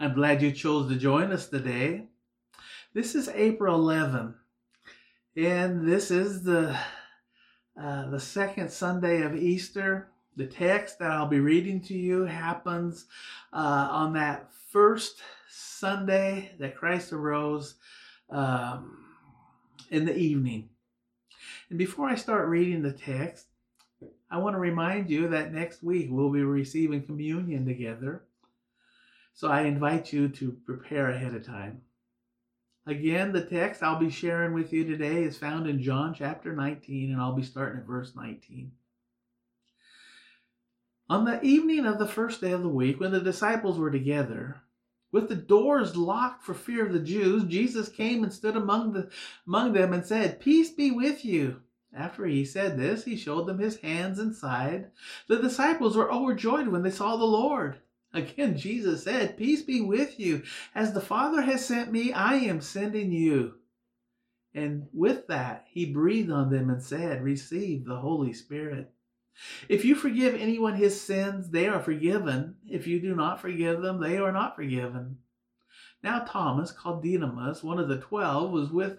I'm glad you chose to join us today. This is April 11, and this is the uh, the second Sunday of Easter. The text that I'll be reading to you happens uh, on that first Sunday that Christ arose um, in the evening. And before I start reading the text, I want to remind you that next week we'll be receiving communion together. So I invite you to prepare ahead of time. Again, the text I'll be sharing with you today is found in John chapter 19, and I'll be starting at verse 19. On the evening of the first day of the week, when the disciples were together, with the doors locked for fear of the Jews, Jesus came and stood among, the, among them and said, Peace be with you. After he said this, he showed them his hands and side. The disciples were overjoyed when they saw the Lord. Again, Jesus said, Peace be with you. As the Father has sent me, I am sending you. And with that, he breathed on them and said, Receive the Holy Spirit. If you forgive anyone his sins, they are forgiven. If you do not forgive them, they are not forgiven. Now Thomas, called Didymus, one of the twelve, was with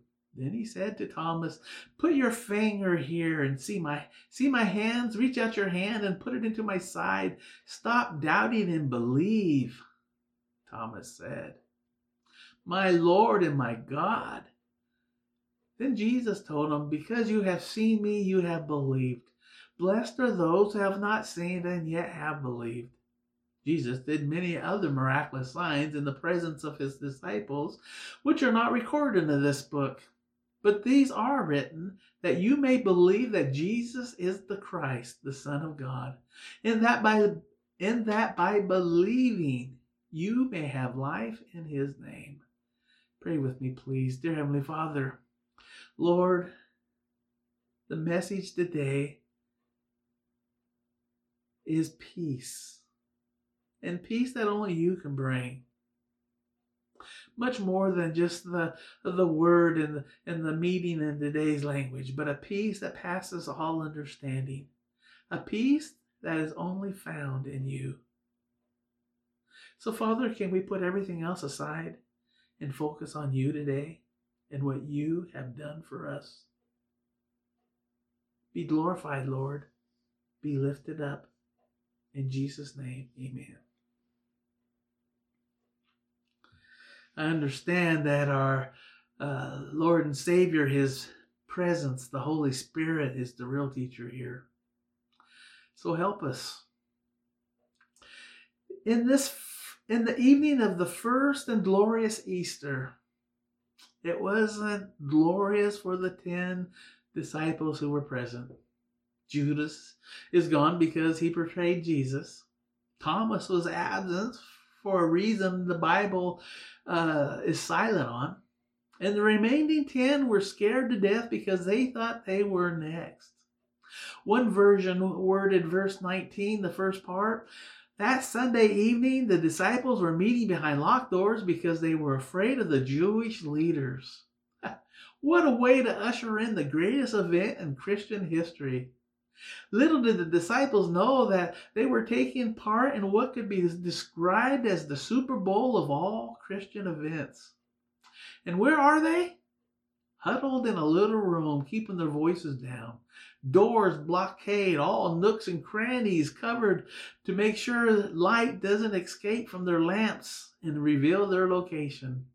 Then he said to Thomas, Put your finger here and see my see my hands, reach out your hand and put it into my side. Stop doubting and believe. Thomas said, My Lord and my God. Then Jesus told him, Because you have seen me, you have believed. Blessed are those who have not seen and yet have believed. Jesus did many other miraculous signs in the presence of his disciples, which are not recorded in this book. But these are written that you may believe that Jesus is the Christ, the Son of God, and that by in that by believing you may have life in his name. Pray with me, please. Dear Heavenly Father, Lord, the message today is peace. And peace that only you can bring much more than just the the word and the, and the meaning in today's language, but a peace that passes all understanding, a peace that is only found in you. So, Father, can we put everything else aside and focus on you today and what you have done for us? Be glorified, Lord. Be lifted up. In Jesus' name, amen. I understand that our uh, Lord and Savior, His presence, the Holy Spirit, is the real teacher here. So help us. In this, in the evening of the first and glorious Easter, it wasn't glorious for the ten disciples who were present. Judas is gone because he betrayed Jesus. Thomas was absent for a reason the Bible uh, is silent on. And the remaining 10 were scared to death because they thought they were next. One version worded verse 19, the first part. That Sunday evening, the disciples were meeting behind locked doors because they were afraid of the Jewish leaders. what a way to usher in the greatest event in Christian history. Little did the disciples know that they were taking part in what could be described as the Super Bowl of all Christian events. And where are they? Huddled in a little room, keeping their voices down. Doors blockade, all nooks and crannies covered to make sure light doesn't escape from their lamps and reveal their location.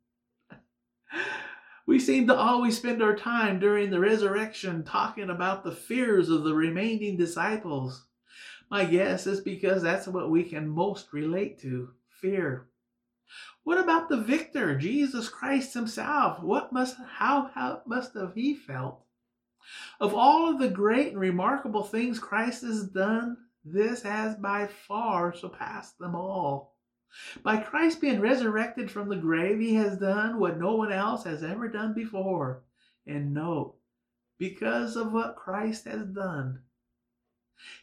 We seem to always spend our time during the resurrection talking about the fears of the remaining disciples. My guess is because that's what we can most relate to fear. What about the victor, Jesus Christ himself? What must how, how must have he felt? Of all of the great and remarkable things Christ has done, this has by far surpassed them all. By Christ being resurrected from the grave, he has done what no one else has ever done before. And note, because of what Christ has done,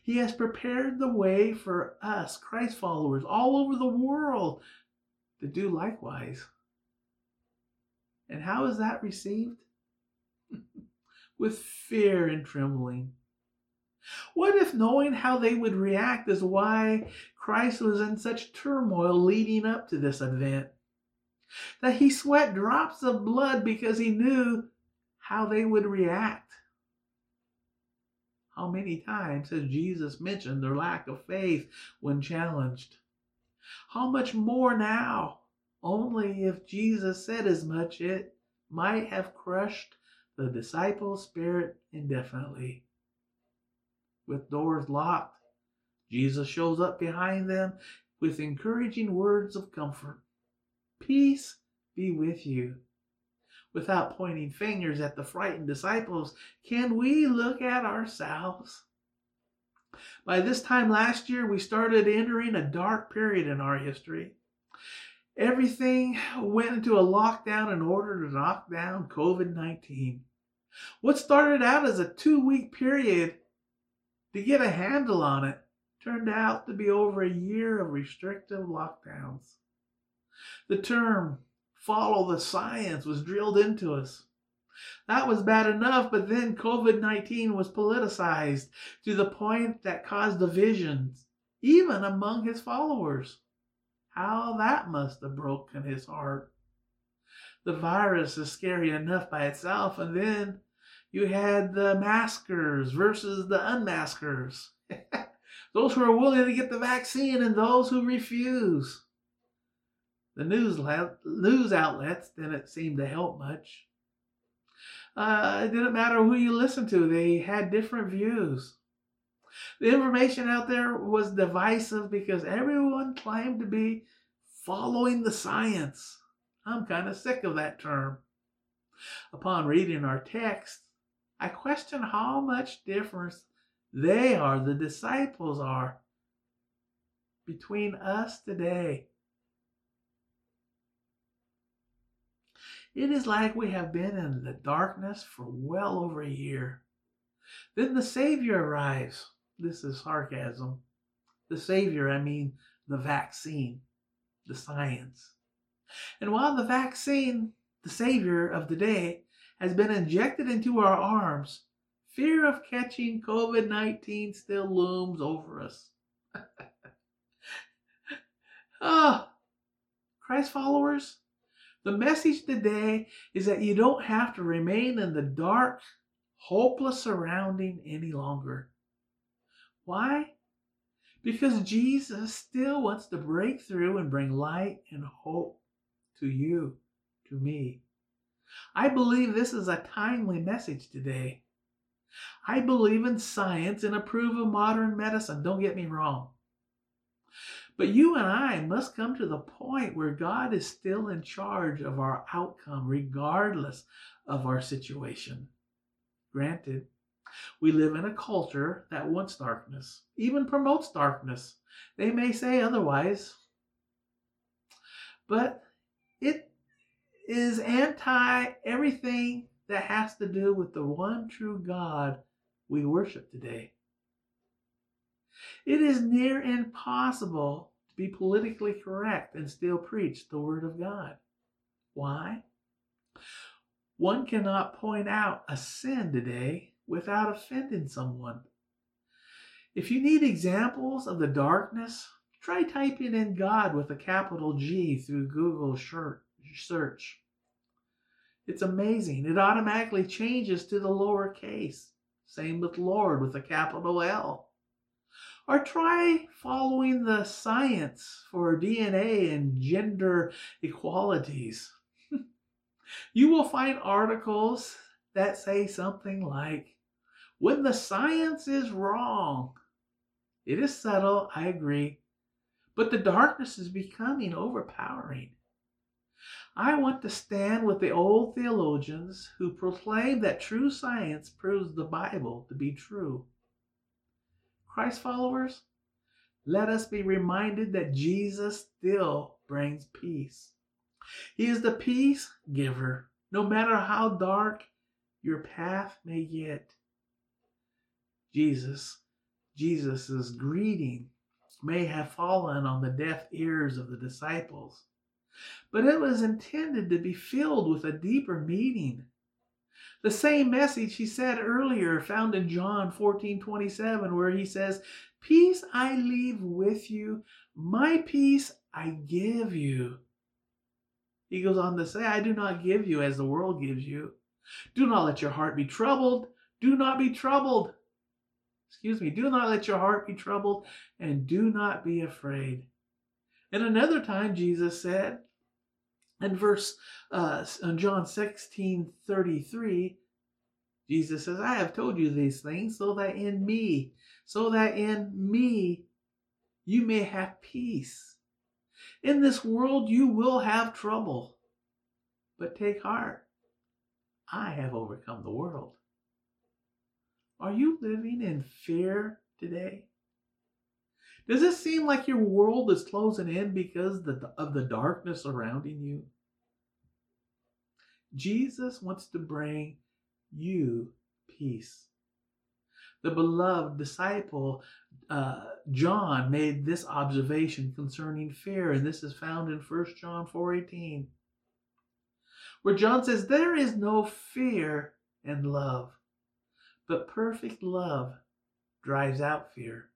he has prepared the way for us, Christ followers, all over the world to do likewise. And how is that received? With fear and trembling. What if knowing how they would react is why Christ was in such turmoil leading up to this event? That he sweat drops of blood because he knew how they would react. How many times has Jesus mentioned their lack of faith when challenged? How much more now? Only if Jesus said as much, it might have crushed the disciples' spirit indefinitely. With doors locked, Jesus shows up behind them with encouraging words of comfort. Peace be with you without pointing fingers at the frightened disciples, can we look at ourselves? By this time last year, we started entering a dark period in our history. Everything went into a lockdown in order to knock down COVID 19. What started out as a two week period to get a handle on it turned out to be over a year of restrictive lockdowns. The term follow the science was drilled into us. That was bad enough, but then COVID 19 was politicized to the point that caused divisions, even among his followers. How that must have broken his heart. The virus is scary enough by itself, and then you had the maskers versus the unmaskers. those who are willing to get the vaccine and those who refuse. The news, news outlets didn't seem to help much. Uh, it didn't matter who you listened to, they had different views. The information out there was divisive because everyone claimed to be following the science. I'm kind of sick of that term. Upon reading our text, I question how much difference they are, the disciples are, between us today. It is like we have been in the darkness for well over a year. Then the Savior arrives. This is sarcasm. The Savior, I mean the vaccine, the science. And while the vaccine, the Savior of the day, has been injected into our arms, fear of catching COVID 19 still looms over us. Oh, Christ followers, the message today is that you don't have to remain in the dark, hopeless surrounding any longer. Why? Because Jesus still wants to break through and bring light and hope to you, to me. I believe this is a timely message today. I believe in science and approve of modern medicine. Don't get me wrong. But you and I must come to the point where God is still in charge of our outcome, regardless of our situation. Granted, we live in a culture that wants darkness, even promotes darkness. They may say otherwise, but it is anti everything that has to do with the one true God we worship today. It is near impossible to be politically correct and still preach the Word of God. Why? One cannot point out a sin today without offending someone. If you need examples of the darkness, try typing in God with a capital G through Google search. It's amazing. It automatically changes to the lowercase. Same with Lord with a capital L. Or try following the science for DNA and gender equalities. you will find articles that say something like, when the science is wrong. It is subtle, I agree, but the darkness is becoming overpowering. I want to stand with the old theologians who proclaim that true science proves the Bible to be true. Christ followers, let us be reminded that Jesus still brings peace. He is the peace giver, no matter how dark your path may get. Jesus, Jesus's greeting may have fallen on the deaf ears of the disciples, but it was intended to be filled with a deeper meaning. The same message he said earlier, found in John 14 27, where he says, Peace I leave with you, my peace I give you. He goes on to say, I do not give you as the world gives you. Do not let your heart be troubled. Do not be troubled. Excuse me. Do not let your heart be troubled and do not be afraid. And another time, Jesus said, in verse uh, in John 16 33, Jesus says, I have told you these things so that in me, so that in me you may have peace. In this world you will have trouble, but take heart. I have overcome the world. Are you living in fear today? Does it seem like your world is closing in because of the darkness surrounding you? Jesus wants to bring you peace. The beloved disciple uh, John made this observation concerning fear, and this is found in 1 John 4:18, where John says, "There is no fear in love, but perfect love drives out fear,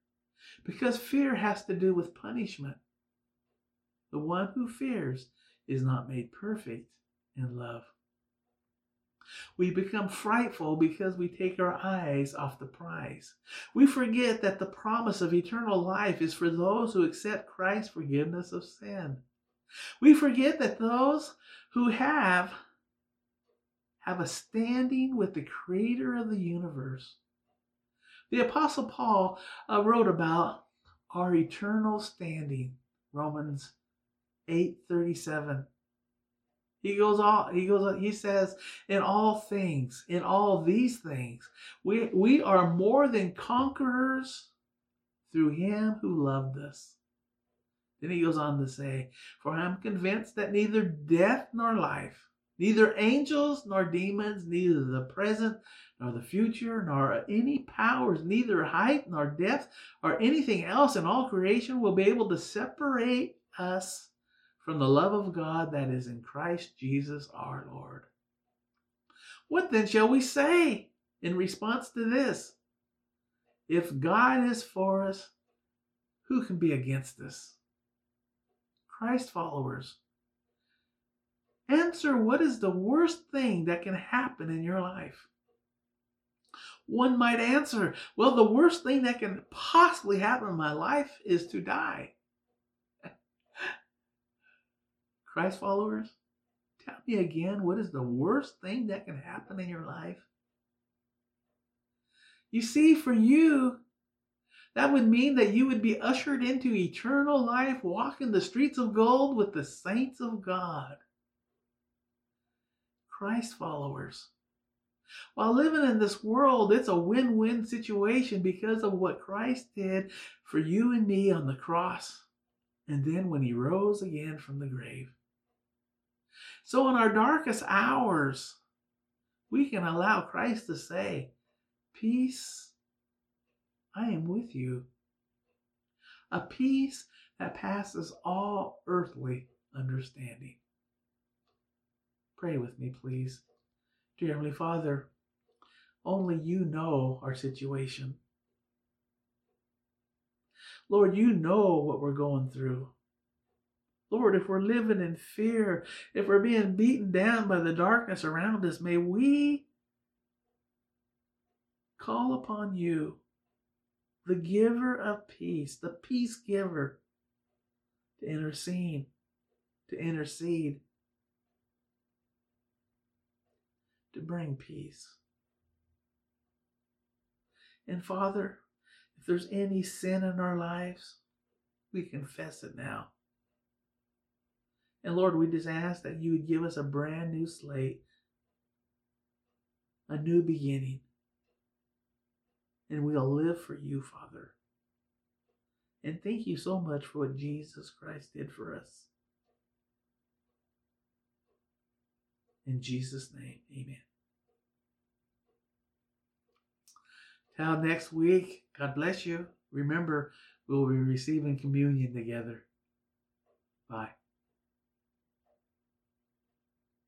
because fear has to do with punishment. The one who fears is not made perfect in love." We become frightful because we take our eyes off the prize. We forget that the promise of eternal life is for those who accept Christ's forgiveness of sin. We forget that those who have have a standing with the creator of the universe. The apostle Paul uh, wrote about our eternal standing. Romans 8:37 he goes on, he goes on, he says, in all things, in all these things, we, we are more than conquerors through him who loved us. Then he goes on to say, For I am convinced that neither death nor life, neither angels nor demons, neither the present nor the future, nor any powers, neither height nor depth, or anything else in all creation will be able to separate us from the love of God that is in Christ Jesus our Lord. What then shall we say in response to this? If God is for us, who can be against us? Christ followers, answer what is the worst thing that can happen in your life? One might answer, well, the worst thing that can possibly happen in my life is to die. Christ followers, tell me again what is the worst thing that can happen in your life? You see, for you, that would mean that you would be ushered into eternal life, walking the streets of gold with the saints of God. Christ followers. While living in this world, it's a win win situation because of what Christ did for you and me on the cross. And then when he rose again from the grave. So in our darkest hours, we can allow Christ to say, Peace, I am with you. A peace that passes all earthly understanding. Pray with me, please. Dear Heavenly Father, only you know our situation. Lord, you know what we're going through. Lord, if we're living in fear, if we're being beaten down by the darkness around us, may we call upon you, the giver of peace, the peace giver, to intercede, to intercede, to bring peace. And Father, if there's any sin in our lives, we confess it now. And Lord, we just ask that you would give us a brand new slate, a new beginning. And we'll live for you, Father. And thank you so much for what Jesus Christ did for us. In Jesus' name, amen. Till next week, God bless you. Remember, we'll be receiving communion together. Bye.